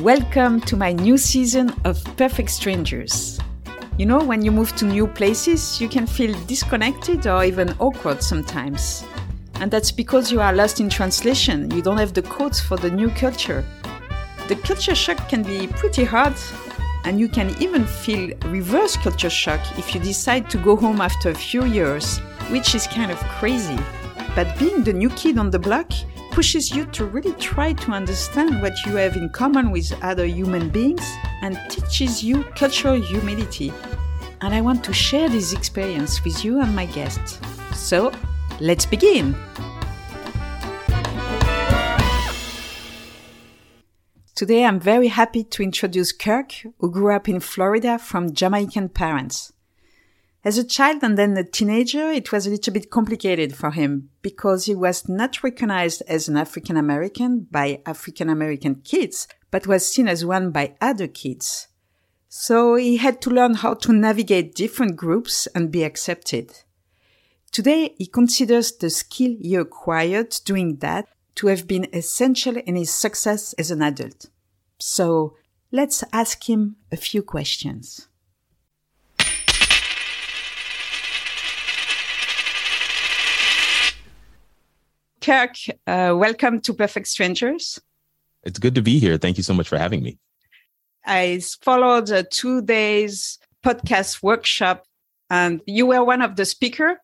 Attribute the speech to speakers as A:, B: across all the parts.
A: Welcome to my new season of Perfect Strangers. You know, when you move to new places, you can feel disconnected or even awkward sometimes. And that's because you are lost in translation. You don't have the codes for the new culture. The culture shock can be pretty hard, and you can even feel reverse culture shock if you decide to go home after a few years, which is kind of crazy. But being the new kid on the block pushes you to really try to understand what you have in common with other human beings and teaches you cultural humility. And I want to share this experience with you and my guests. So, let's begin! Today I'm very happy to introduce Kirk, who grew up in Florida from Jamaican parents. As a child and then a teenager, it was a little bit complicated for him because he was not recognized as an African American by African American kids, but was seen as one by other kids. So he had to learn how to navigate different groups and be accepted. Today, he considers the skill he acquired doing that to have been essential in his success as an adult. So let's ask him a few questions. Kirk, uh, welcome to Perfect Strangers.
B: It's good to be here. Thank you so much for having me.
A: I followed a two days podcast workshop and you were one of the speaker.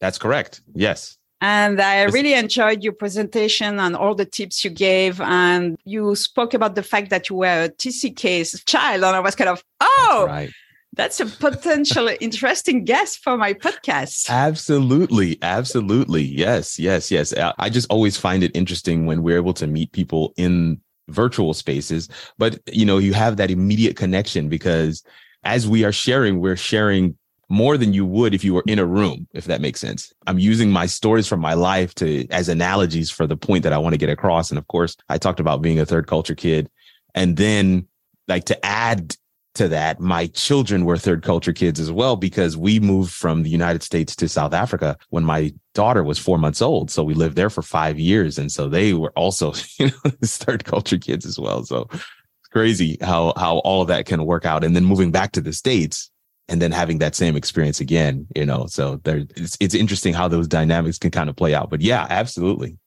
B: That's correct. Yes.
A: And I really enjoyed your presentation and all the tips you gave. And you spoke about the fact that you were a TCK's child. And I was kind of, oh, right. That's a potential interesting guest for my podcast.
B: Absolutely. Absolutely. Yes. Yes. Yes. I just always find it interesting when we're able to meet people in virtual spaces, but you know, you have that immediate connection because as we are sharing, we're sharing more than you would if you were in a room, if that makes sense. I'm using my stories from my life to as analogies for the point that I want to get across. And of course, I talked about being a third culture kid and then like to add to that, my children were third culture kids as well because we moved from the United States to South Africa when my daughter was four months old. So we lived there for five years. And so they were also, you know, third culture kids as well. So it's crazy how, how all of that can work out. And then moving back to the States and then having that same experience again, you know, so there, it's, it's interesting how those dynamics can kind of play out. But yeah, absolutely.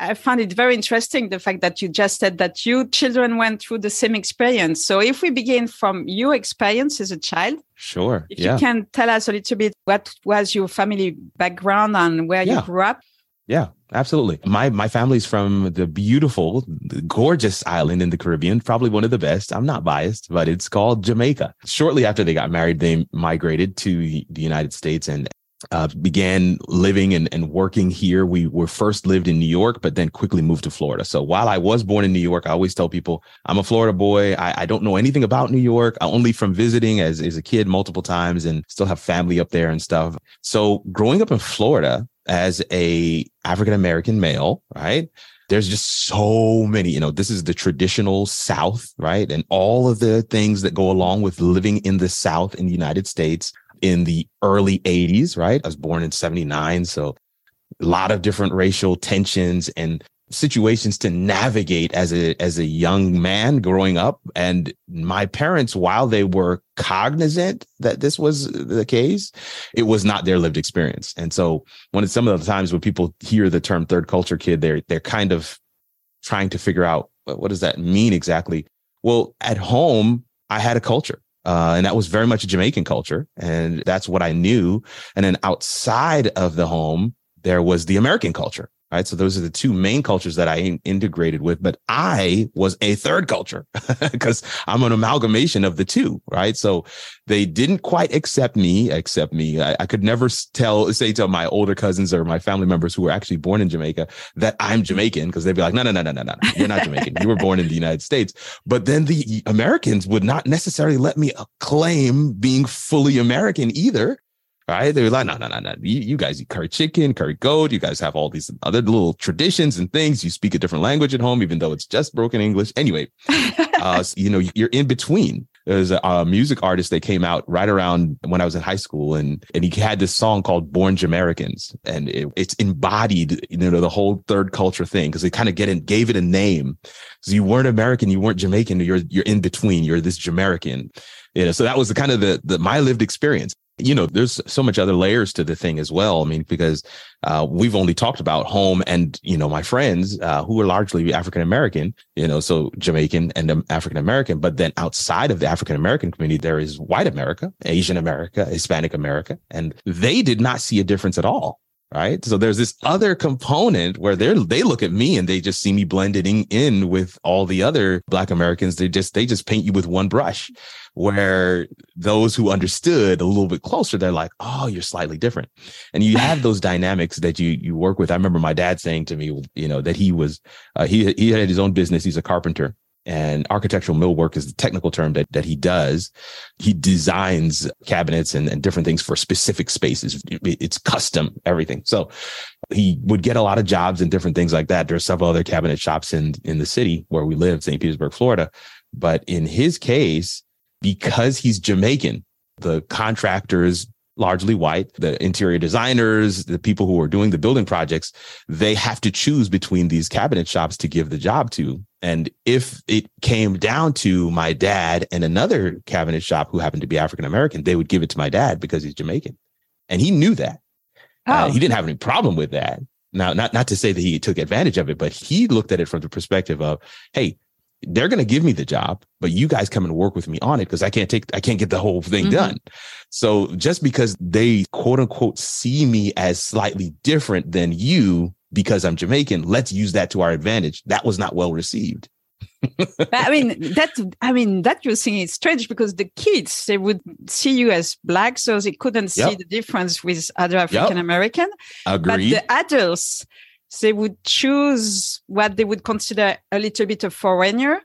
A: I found it very interesting the fact that you just said that you children went through the same experience. So if we begin from your experience as a child,
B: sure.
A: If yeah. you can tell us a little bit what was your family background and where yeah. you grew up.
B: Yeah, absolutely. My my family's from the beautiful, gorgeous island in the Caribbean, probably one of the best. I'm not biased, but it's called Jamaica. Shortly after they got married, they migrated to the United States and uh, began living and, and working here. We were first lived in New York, but then quickly moved to Florida. So while I was born in New York, I always tell people I'm a Florida boy. I, I don't know anything about New York, I only from visiting as, as a kid multiple times and still have family up there and stuff. So growing up in Florida as a African American male, right? There's just so many, you know, this is the traditional South, right? And all of the things that go along with living in the South in the United States in the early 80s, right? I was born in 79. So a lot of different racial tensions and situations to navigate as a as a young man growing up and my parents while they were cognizant that this was the case it was not their lived experience and so when it's some of the times when people hear the term third culture kid they're they're kind of trying to figure out what does that mean exactly well at home i had a culture uh, and that was very much a Jamaican culture. And that's what I knew. And then outside of the home, there was the American culture right? So those are the two main cultures that I integrated with, but I was a third culture because I'm an amalgamation of the two, right? So they didn't quite accept me, accept me. I, I, could never tell, say to my older cousins or my family members who were actually born in Jamaica that I'm Jamaican because they'd be like, no, no, no, no, no, no, you're not Jamaican. you were born in the United States. But then the Americans would not necessarily let me claim being fully American either right? They were like, no, no, no, no. You, you, guys eat curry chicken, curry goat. You guys have all these other little traditions and things. You speak a different language at home, even though it's just broken English. Anyway, uh, you know, you're in between. There's a, a, music artist that came out right around when I was in high school, and and he had this song called "Born Jamericans," and it, it's embodied, you know, the whole third culture thing because they kind of get in, gave it a name. So you weren't American, you weren't Jamaican, you're you're in between. You're this Jamaican, you know. So that was the kind of the, the my lived experience you know, there's so much other layers to the thing as well. I mean, because uh, we've only talked about home and, you know, my friends uh, who are largely African American, you know, so Jamaican and African American. But then outside of the African American community, there is white America, Asian America, Hispanic America, and they did not see a difference at all right? So there's this other component where they're they look at me and they just see me blending in with all the other black americans. They just they just paint you with one brush where those who understood a little bit closer they're like oh you're slightly different. And you have those dynamics that you you work with. I remember my dad saying to me you know that he was uh, he he had his own business. He's a carpenter and architectural millwork is the technical term that, that he does. He designs cabinets and, and different things for specific spaces. It's custom everything. So he would get a lot of jobs and different things like that. There's several other cabinet shops in, in the city where we live, St. Petersburg, Florida. But in his case, because he's Jamaican, the contractors largely white, the interior designers, the people who are doing the building projects, they have to choose between these cabinet shops to give the job to. And if it came down to my dad and another cabinet shop who happened to be African American, they would give it to my dad because he's Jamaican. And he knew that. Uh, oh. Uh, he didn't have any problem with that. Now, not, not to say that he took advantage of it, but he looked at it from the perspective of, hey, they're going to give me the job, but you guys come and work with me on it because I can't take, I can't get the whole thing mm-hmm. done. So just because they quote unquote see me as slightly different than you because I'm Jamaican, let's use that to our advantage. That was not well received.
A: I mean that I mean that you think is strange because the kids they would see you as black, so they couldn't see the difference with other African American.
B: Yep. Agreed.
A: But the adults they would choose what they would consider a little bit of foreigner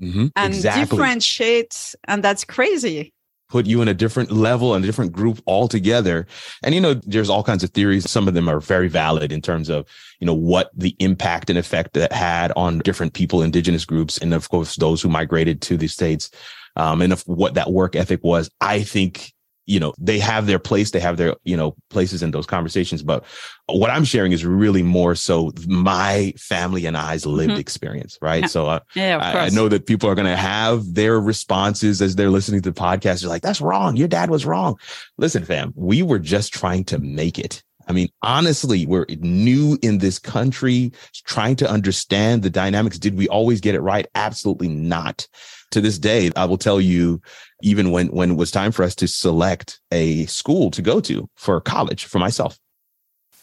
A: mm-hmm. and exactly. differentiate. And that's crazy.
B: Put you in a different level and a different group altogether. And, you know, there's all kinds of theories. Some of them are very valid in terms of, you know, what the impact and effect that had on different people, indigenous groups, and of course, those who migrated to the States. Um, and of what that work ethic was. I think you know, they have their place, they have their, you know, places in those conversations. But what I'm sharing is really more so my family and I's lived mm-hmm. experience, right? Yeah. So uh, yeah, I, I, know that people are going to have their responses as they're listening to the podcast. You're like, that's wrong. Your dad was wrong. Listen, fam, we were just trying to make it. I mean, honestly, we're new in this country, trying to understand the dynamics. Did we always get it right? Absolutely not. To this day, I will tell you, even when, when it was time for us to select a school to go to for college for myself,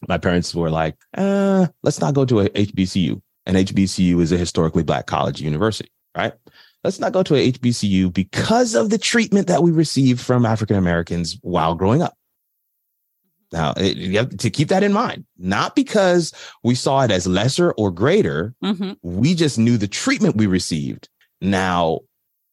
B: my parents were like, uh, let's not go to a HBCU. And HBCU is a historically black college university, right? Let's not go to a HBCU because of the treatment that we received from African Americans while growing up. Now, it, you have to keep that in mind, not because we saw it as lesser or greater. Mm-hmm. We just knew the treatment we received. Now,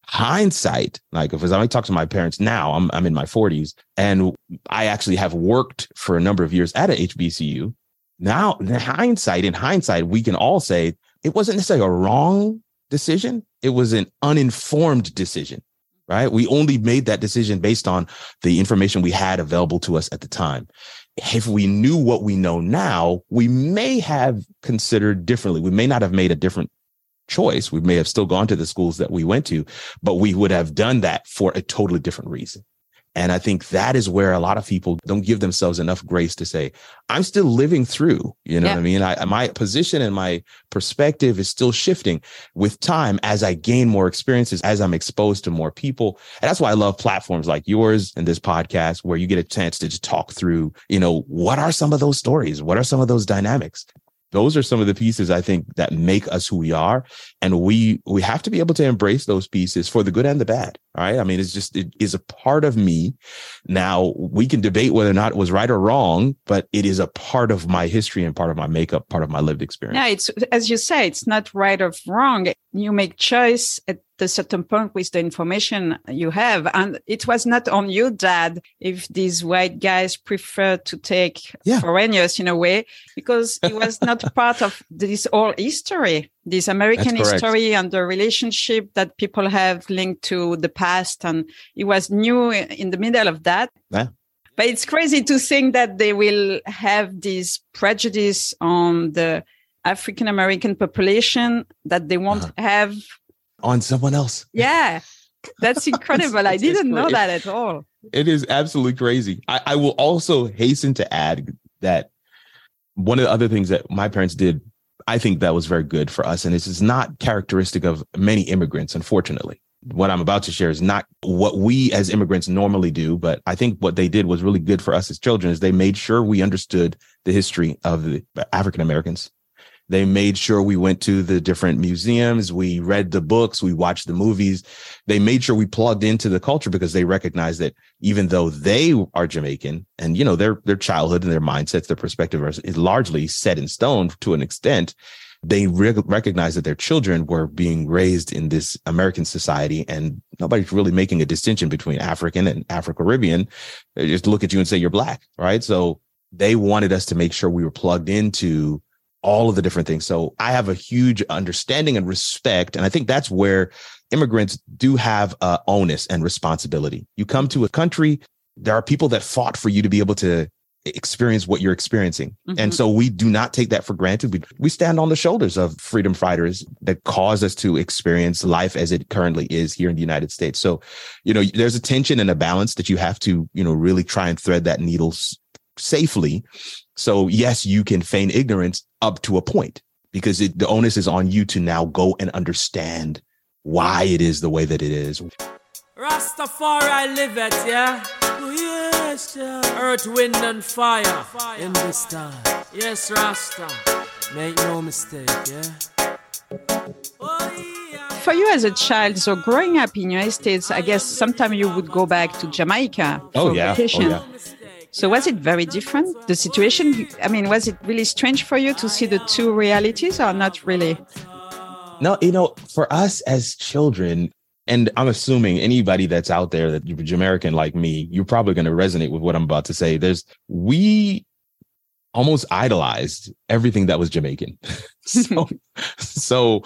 B: hindsight, like if I talk to my parents now, I'm, I'm in my 40s and I actually have worked for a number of years at a HBCU. Now, in hindsight, in hindsight, we can all say it wasn't necessarily a wrong decision. It was an uninformed decision right? We only made that decision based on the information we had available to us at the time. If we knew what we know now, we may have considered differently. We may not have made a different choice. We may have still gone to the schools that we went to, but we would have done that for a totally different reason. And I think that is where a lot of people don't give themselves enough grace to say, I'm still living through, you know yeah. what I mean? I, my position and my perspective is still shifting with time as I gain more experiences, as I'm exposed to more people. And that's why I love platforms like yours and this podcast, where you get a chance to just talk through, you know, what are some of those stories? What are some of those dynamics? Those are some of the pieces I think that make us who we are. And we, we have to be able to embrace those pieces for the good and the bad. Right. I mean, it's just, it is a part of me. Now we can debate whether or not it was right or wrong, but it is a part of my history and part of my makeup, part of my lived experience.
A: Yeah. It's, as you say, it's not right or wrong. You make choice at a certain point with the information you have. And it was not on you, dad, if these white guys prefer to take yeah. foreigners in a way, because it was not part of this whole history, this American history and the relationship that people have linked to the past. And it was new in the middle of that.
B: Yeah.
A: But it's crazy to think that they will have this prejudice on the African American population that they won't uh-huh. have
B: on someone else.
A: Yeah. That's incredible. I didn't know that at all.
B: It is absolutely crazy. I, I will also hasten to add that one of the other things that my parents did, I think that was very good for us. And this is not characteristic of many immigrants, unfortunately. What I'm about to share is not what we as immigrants normally do, but I think what they did was really good for us as children is they made sure we understood the history of the African Americans they made sure we went to the different museums. We read the books. We watched the movies. They made sure we plugged into the culture because they recognized that even though they are Jamaican and, you know, their, their childhood and their mindsets, their perspective is largely set in stone to an extent, they re- recognize that their children were being raised in this American society and nobody's really making a distinction between African and Afro Caribbean. They just look at you and say you're black, right? So they wanted us to make sure we were plugged into all of the different things. So I have a huge understanding and respect. And I think that's where immigrants do have uh, onus and responsibility. You come to a country, there are people that fought for you to be able to experience what you're experiencing. Mm-hmm. And so we do not take that for granted. We, we stand on the shoulders of freedom fighters that caused us to experience life as it currently is here in the United States. So, you know, there's a tension and a balance that you have to, you know, really try and thread that needle safely. So yes, you can feign ignorance up to a point because it, the onus is on you to now go and understand why it is the way that it is.
C: Rastafari live it, yeah. Oh, yes, yeah. Earth, wind, and fire, fire in this time. Yes, Rasta. Make no mistake, yeah.
A: Oh, yeah. For you as a child, so growing up in United States, I guess sometime you would go back to Jamaica
B: oh, for yeah. Oh, vacation. Oh, yeah.
A: So was it very different? The situation, I mean, was it really strange for you to see the two realities or not really?
B: No, you know, for us as children, and I'm assuming anybody that's out there that you're Jamaican like me, you're probably going to resonate with what I'm about to say. There's, we almost idolized everything that was Jamaican. so, so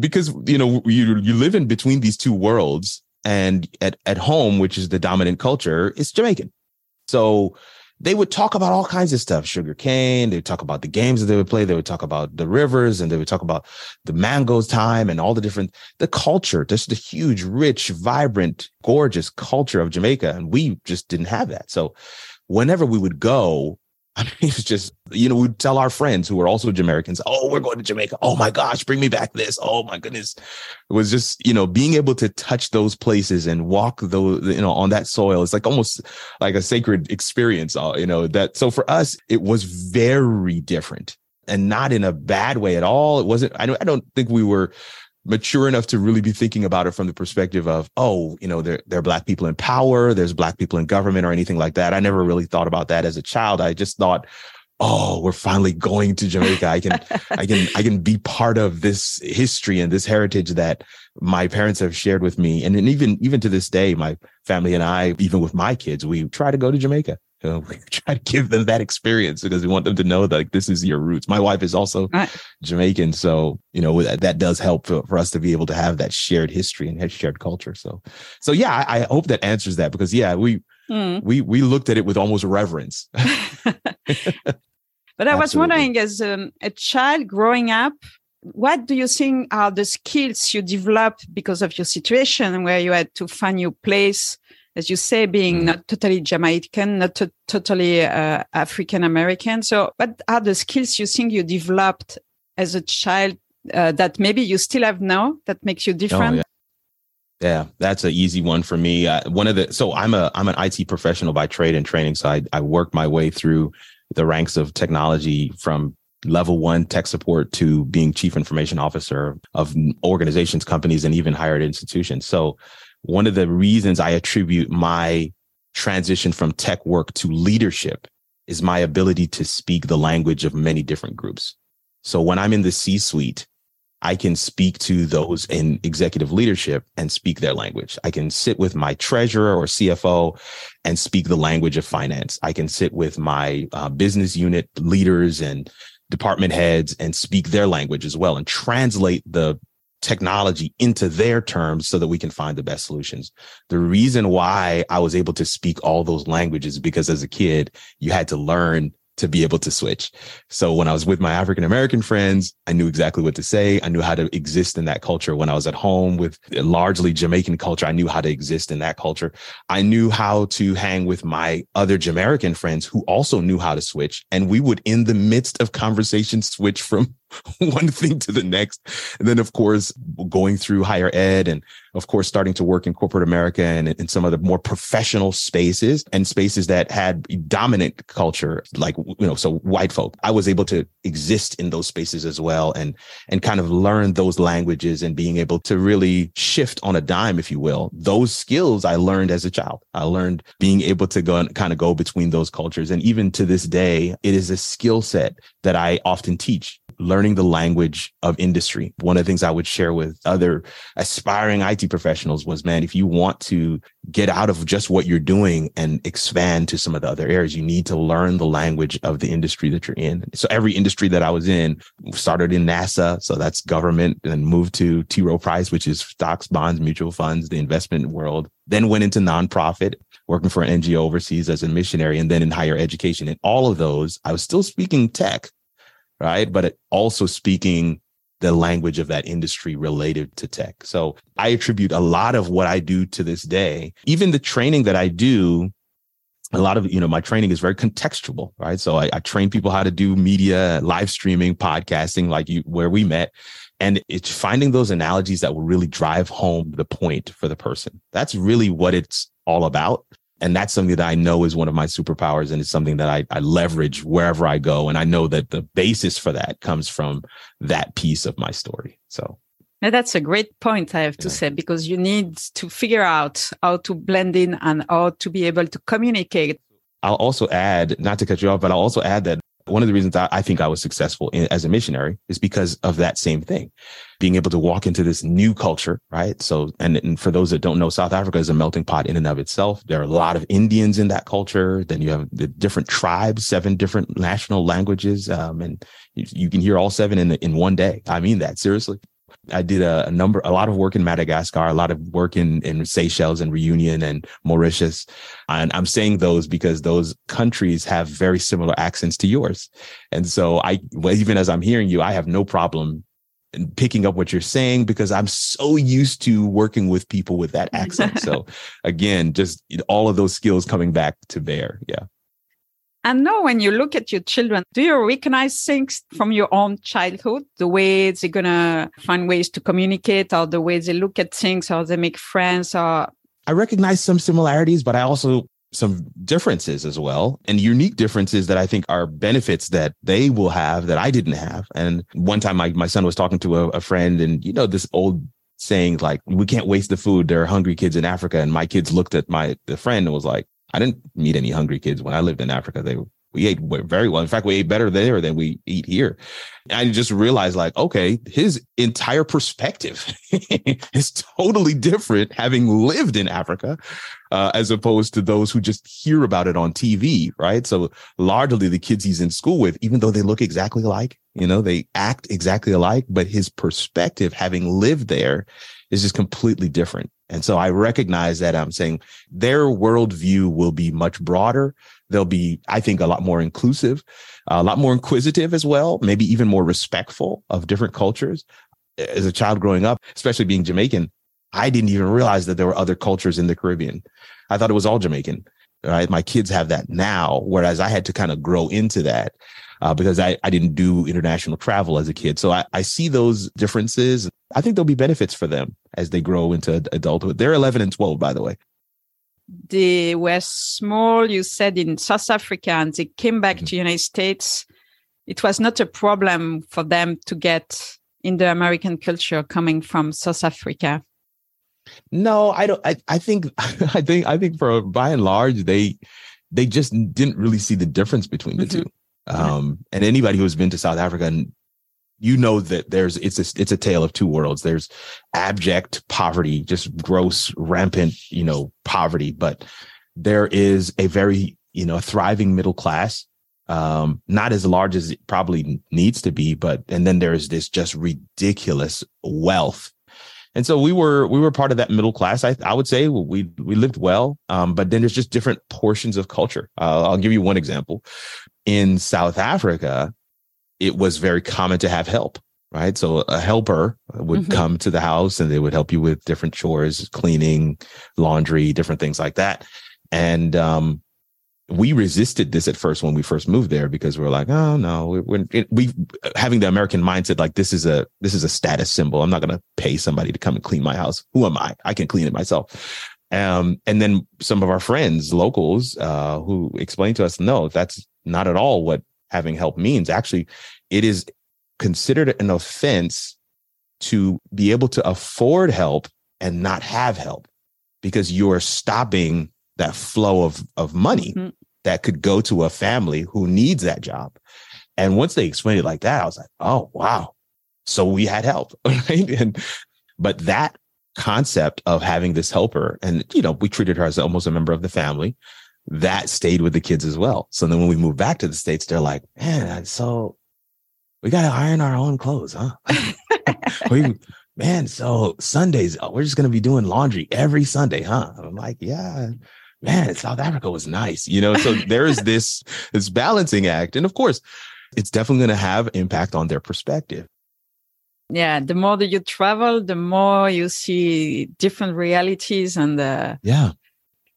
B: because, you know, you, you live in between these two worlds and at, at home, which is the dominant culture, it's Jamaican. So they would talk about all kinds of stuff, sugar cane. They would talk about the games that they would play. They would talk about the rivers and they would talk about the mangoes time and all the different, the culture, just the huge, rich, vibrant, gorgeous culture of Jamaica. And we just didn't have that. So whenever we would go, I mean, it's just, you know, we'd tell our friends who were also Jamaicans, oh, we're going to Jamaica. Oh my gosh, bring me back this. Oh my goodness. It was just, you know, being able to touch those places and walk those, you know, on that soil. It's like almost like a sacred experience, uh, you know, that. So for us, it was very different and not in a bad way at all. It wasn't, I don't, I don't think we were mature enough to really be thinking about it from the perspective of, oh, you know, there, there are black people in power, there's black people in government or anything like that. I never really thought about that as a child. I just thought, oh, we're finally going to Jamaica. I can, I can, I can be part of this history and this heritage that my parents have shared with me. And, even, even to this day, my family and I, even with my kids, we try to go to Jamaica. Know, we try to give them that experience because we want them to know that like, this is your roots. My wife is also right. Jamaican, so you know that, that does help for, for, us to be able to have that shared history and shared culture. So, so yeah, I, I hope that answers that because yeah, we mm. we we looked at it with almost reverence.
A: but I was wondering, as um, a child growing up, what do you think are the skills you developed because of your situation where you had to find your place as you say, being mm. not totally Jamaican, not to- totally uh, African American. So, what are the skills you think you developed as a child uh, that maybe you still have now that makes you oh, different? Oh,
B: yeah. Yeah, that's an easy one for me. Uh, one of the so I'm a I'm an IT professional by trade and training. So I I work my way through the ranks of technology from level one tech support to being chief information officer of organizations, companies, and even higher ed institutions. So one of the reasons I attribute my transition from tech work to leadership is my ability to speak the language of many different groups. So when I'm in the C suite, I can speak to those in executive leadership and speak their language. I can sit with my treasurer or CFO and speak the language of finance. I can sit with my uh, business unit leaders and department heads and speak their language as well and translate the technology into their terms so that we can find the best solutions. The reason why I was able to speak all those languages because as a kid, you had to learn to be able to switch. So when I was with my African American friends, I knew exactly what to say. I knew how to exist in that culture. When I was at home with largely Jamaican culture, I knew how to exist in that culture. I knew how to hang with my other Jamaican friends who also knew how to switch. And we would, in the midst of conversation, switch from one thing to the next. And then, of course, going through higher ed and, of course, starting to work in corporate America and in some of the more professional spaces and spaces that had dominant culture, like, you know, so white folk. I was able to exist in those spaces as well and, and kind of learn those languages and being able to really shift on a dime, if you will. Those skills I learned as a child. I learned being able to go and kind of go between those cultures. And even to this day, it is a skill set that I often teach learning the language of industry. One of the things I would share with other aspiring IT professionals was, man, if you want to get out of just what you're doing and expand to some of the other areas, you need to learn the language of the industry that you're in. So every industry that I was in started in NASA. So that's government and moved to T. Rowe Price, which is stocks, bonds, mutual funds, the investment world. Then went into nonprofit, working for an NGO overseas as a missionary, and then in higher education. In all of those, I was still speaking tech, right? But also speaking the language of that industry related to tech. So I attribute a lot of what I do to this day, even the training that I do. A lot of, you know, my training is very contextual, right? So I, I train people how to do media, live streaming, podcasting, like you, where we met. And it's finding those analogies that will really drive home the point for the person. That's really what it's all about. And that's something that I know is one of my superpowers. And it's something that I, I leverage wherever I go. And I know that the basis for that comes from that piece of my story. So.
A: Now that's a great point, I have to yeah. say, because you need to figure out how to blend in and how to be able to communicate.
B: I'll also add, not to cut you off, but I'll also add that one of the reasons I, think I was successful in, as a missionary is because of that same thing, being able to walk into this new culture, right? So, and, and for those that don't know, South Africa is a melting pot in and of itself. There are a lot of Indians in that culture. Then you have the different tribes, seven different national languages, um, and you, you can hear all seven in the, in one day. I mean that seriously. I did a, a, number, a lot of work in Madagascar, a lot of work in, in Seychelles and Reunion and Mauritius. And I'm saying those because those countries have very similar accents to yours. And so I, well, even as I'm hearing you, I have no problem picking up what you're saying because I'm so used to working with people with that accent. so again, just all of those skills coming back to bear. Yeah.
A: And now, when you look at your children, do you recognize things from your own childhood? The way they're going to find ways to communicate, or the way they look at things, or they make friends, or.
B: I recognize some similarities, but I also some differences as well and unique differences that I think are benefits that they will have that I didn't have. And one time my, my son was talking to a, a friend and, you know, this old saying like, we can't waste the food. There are hungry kids in Africa. And my kids looked at my, the friend and was like, I didn't meet any hungry kids when I lived in Africa. They we ate very well. In fact, we ate better there than we eat here. I just realized, like, okay, his entire perspective is totally different having lived in Africa, uh, as opposed to those who just hear about it on TV, right? So largely the kids he's in school with, even though they look exactly alike, you know, they act exactly alike, but his perspective, having lived there, is just completely different. And so I recognize that I'm saying their worldview will be much broader. They'll be, I think, a lot more inclusive, a lot more inquisitive as well, maybe even more respectful of different cultures. As a child growing up, especially being Jamaican, I didn't even realize that there were other cultures in the Caribbean. I thought it was all Jamaican. Right. My kids have that now, whereas I had to kind of grow into that uh, because I, I didn't do international travel as a kid. So I, I see those differences. I think there'll be benefits for them as they grow into adulthood. They're 11 and 12, by the way.
A: They were small, you said, in South Africa, and they came back mm-hmm. to United States. It was not a problem for them to get in the American culture coming from South Africa.
B: No, I don't. I, I think I think I think for by and large they they just didn't really see the difference between the mm-hmm. two. Um, and anybody who's been to South Africa you know that there's it's a it's a tale of two worlds. There's abject poverty, just gross, rampant, you know, poverty, but there is a very you know thriving middle class um not as large as it probably needs to be but and then there's this just ridiculous wealth and so we were we were part of that middle class. I, I would say we we lived well um but then there's just different portions of culture. Uh, i'll give you one example. In south africa it was very common to have help right? So a helper would mm-hmm. come to the house and they would help you with different chores cleaning laundry different things like that. And um we resisted this at first when we first moved there because we are like, oh no, we, we, we having the American mindset like this is a this is a status symbol. I'm not going to pay somebody to come and clean my house. Who am I? I can clean it myself. Um, and then some of our friends, locals, uh, who explained to us, no, that's not at all what having help means. Actually, it is considered an offense to be able to afford help and not have help because you're stopping that flow of of money mm-hmm. that could go to a family who needs that job. And once they explained it like that, I was like, oh wow. So we had help. Right. And but that concept of having this helper, and you know, we treated her as almost a member of the family, that stayed with the kids as well. So then when we moved back to the States, they're like, man, so we gotta iron our own clothes, huh? we, man, so Sundays, oh, we're just gonna be doing laundry every Sunday, huh? I'm like, yeah, man, South Africa was nice, you know. So there is this this balancing act, and of course, it's definitely going to have impact on their perspective.
A: Yeah, the more that you travel, the more you see different realities, and uh,
B: yeah.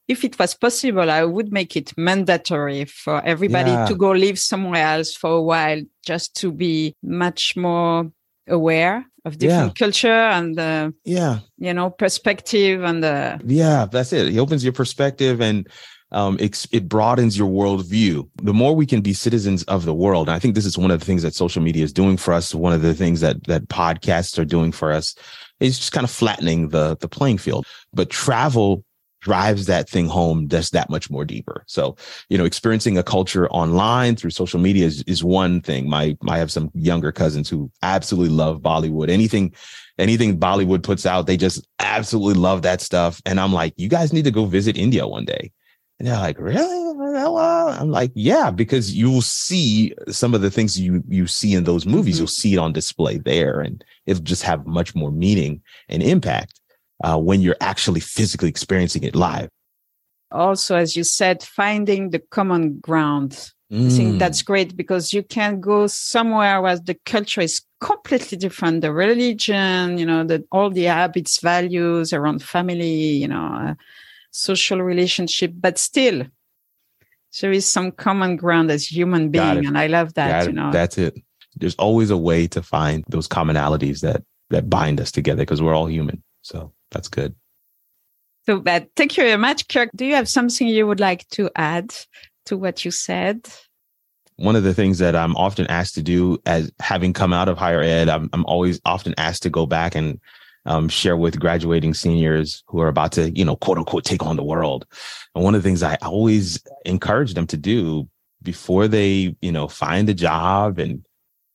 A: If it was possible, I would make it mandatory for everybody yeah. to go live somewhere else for a while, just to be much more aware of different yeah. culture and uh,
B: yeah
A: you know perspective and uh,
B: yeah that's it it opens your perspective and um, it, it broadens your worldview. The more we can be citizens of the world, and I think this is one of the things that social media is doing for us. One of the things that that podcasts are doing for us is just kind of flattening the the playing field. But travel drives that thing home just that much more deeper. So, you know, experiencing a culture online through social media is, is one thing. My, I have some younger cousins who absolutely love Bollywood. Anything, anything Bollywood puts out, they just absolutely love that stuff. And I'm like, you guys need to go visit India one day. And they're like, really? I'm like, yeah, because you'll see some of the things you you see in those movies. Mm-hmm. You'll see it on display there, and it'll just have much more meaning and impact uh, when you're actually physically experiencing it live.
A: Also, as you said, finding the common ground. Mm. I think mm. that's great because you can go somewhere where the culture is completely different. The religion, you know, the, all the habits, values around family, you know, uh, social relationship, but still there is some common ground as human being. And I love that, you know.
B: That's it. There's always a way to find those commonalities that that bind us together because we're all human. So that's good.
A: So bad. Thank you very much, Kirk. Do you have something you would like to add to what you said?
B: One of the things that I'm often asked to do as having come out of higher ed, I'm, I'm always often asked to go back and um, share with graduating seniors who are about to, you know, quote unquote, take on the world. And one of the things I always encourage them to do before they, you know, find a job and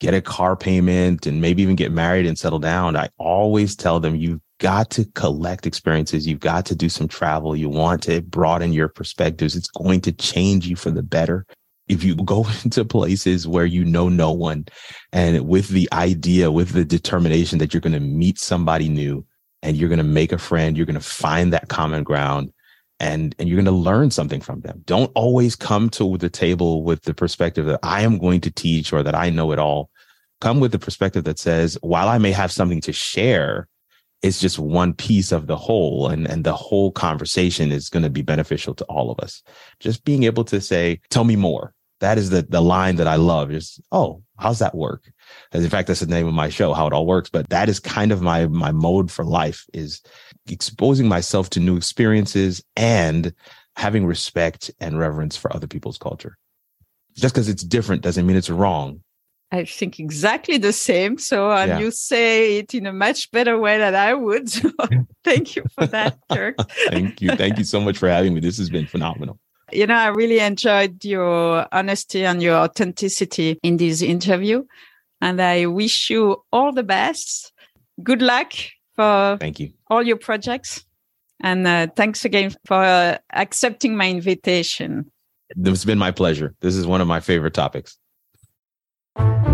B: get a car payment and maybe even get married and settle down, I always tell them you've got to collect experiences. You've got to do some travel. You want to broaden your perspectives. It's going to change you for the better. If you go into places where you know no one and with the idea, with the determination that you're going to meet somebody new and you're going to make a friend, you're going to find that common ground and, and you're going to learn something from them. Don't always come to the table with the perspective that I am going to teach or that I know it all. Come with the perspective that says, while I may have something to share, it's just one piece of the whole and, and the whole conversation is going to be beneficial to all of us. Just being able to say, tell me more. That is the, the line that I love is, oh, how's that work? In fact, that's the name of my show, how it all works. But that is kind of my, my mode for life is exposing myself to new experiences and having respect and reverence for other people's culture. Just because it's different doesn't mean it's wrong.
A: I think exactly the same. So, and yeah. you say it in a much better way than I would. So thank you for that, Kirk.
B: thank you. Thank you so much for having me. This has been phenomenal.
A: You know, I really enjoyed your honesty and your authenticity in this interview. And I wish you all the best. Good luck for
B: Thank you.
A: all your projects. And uh, thanks again for uh, accepting my invitation.
B: It's been my pleasure. This is one of my favorite topics. Thank you.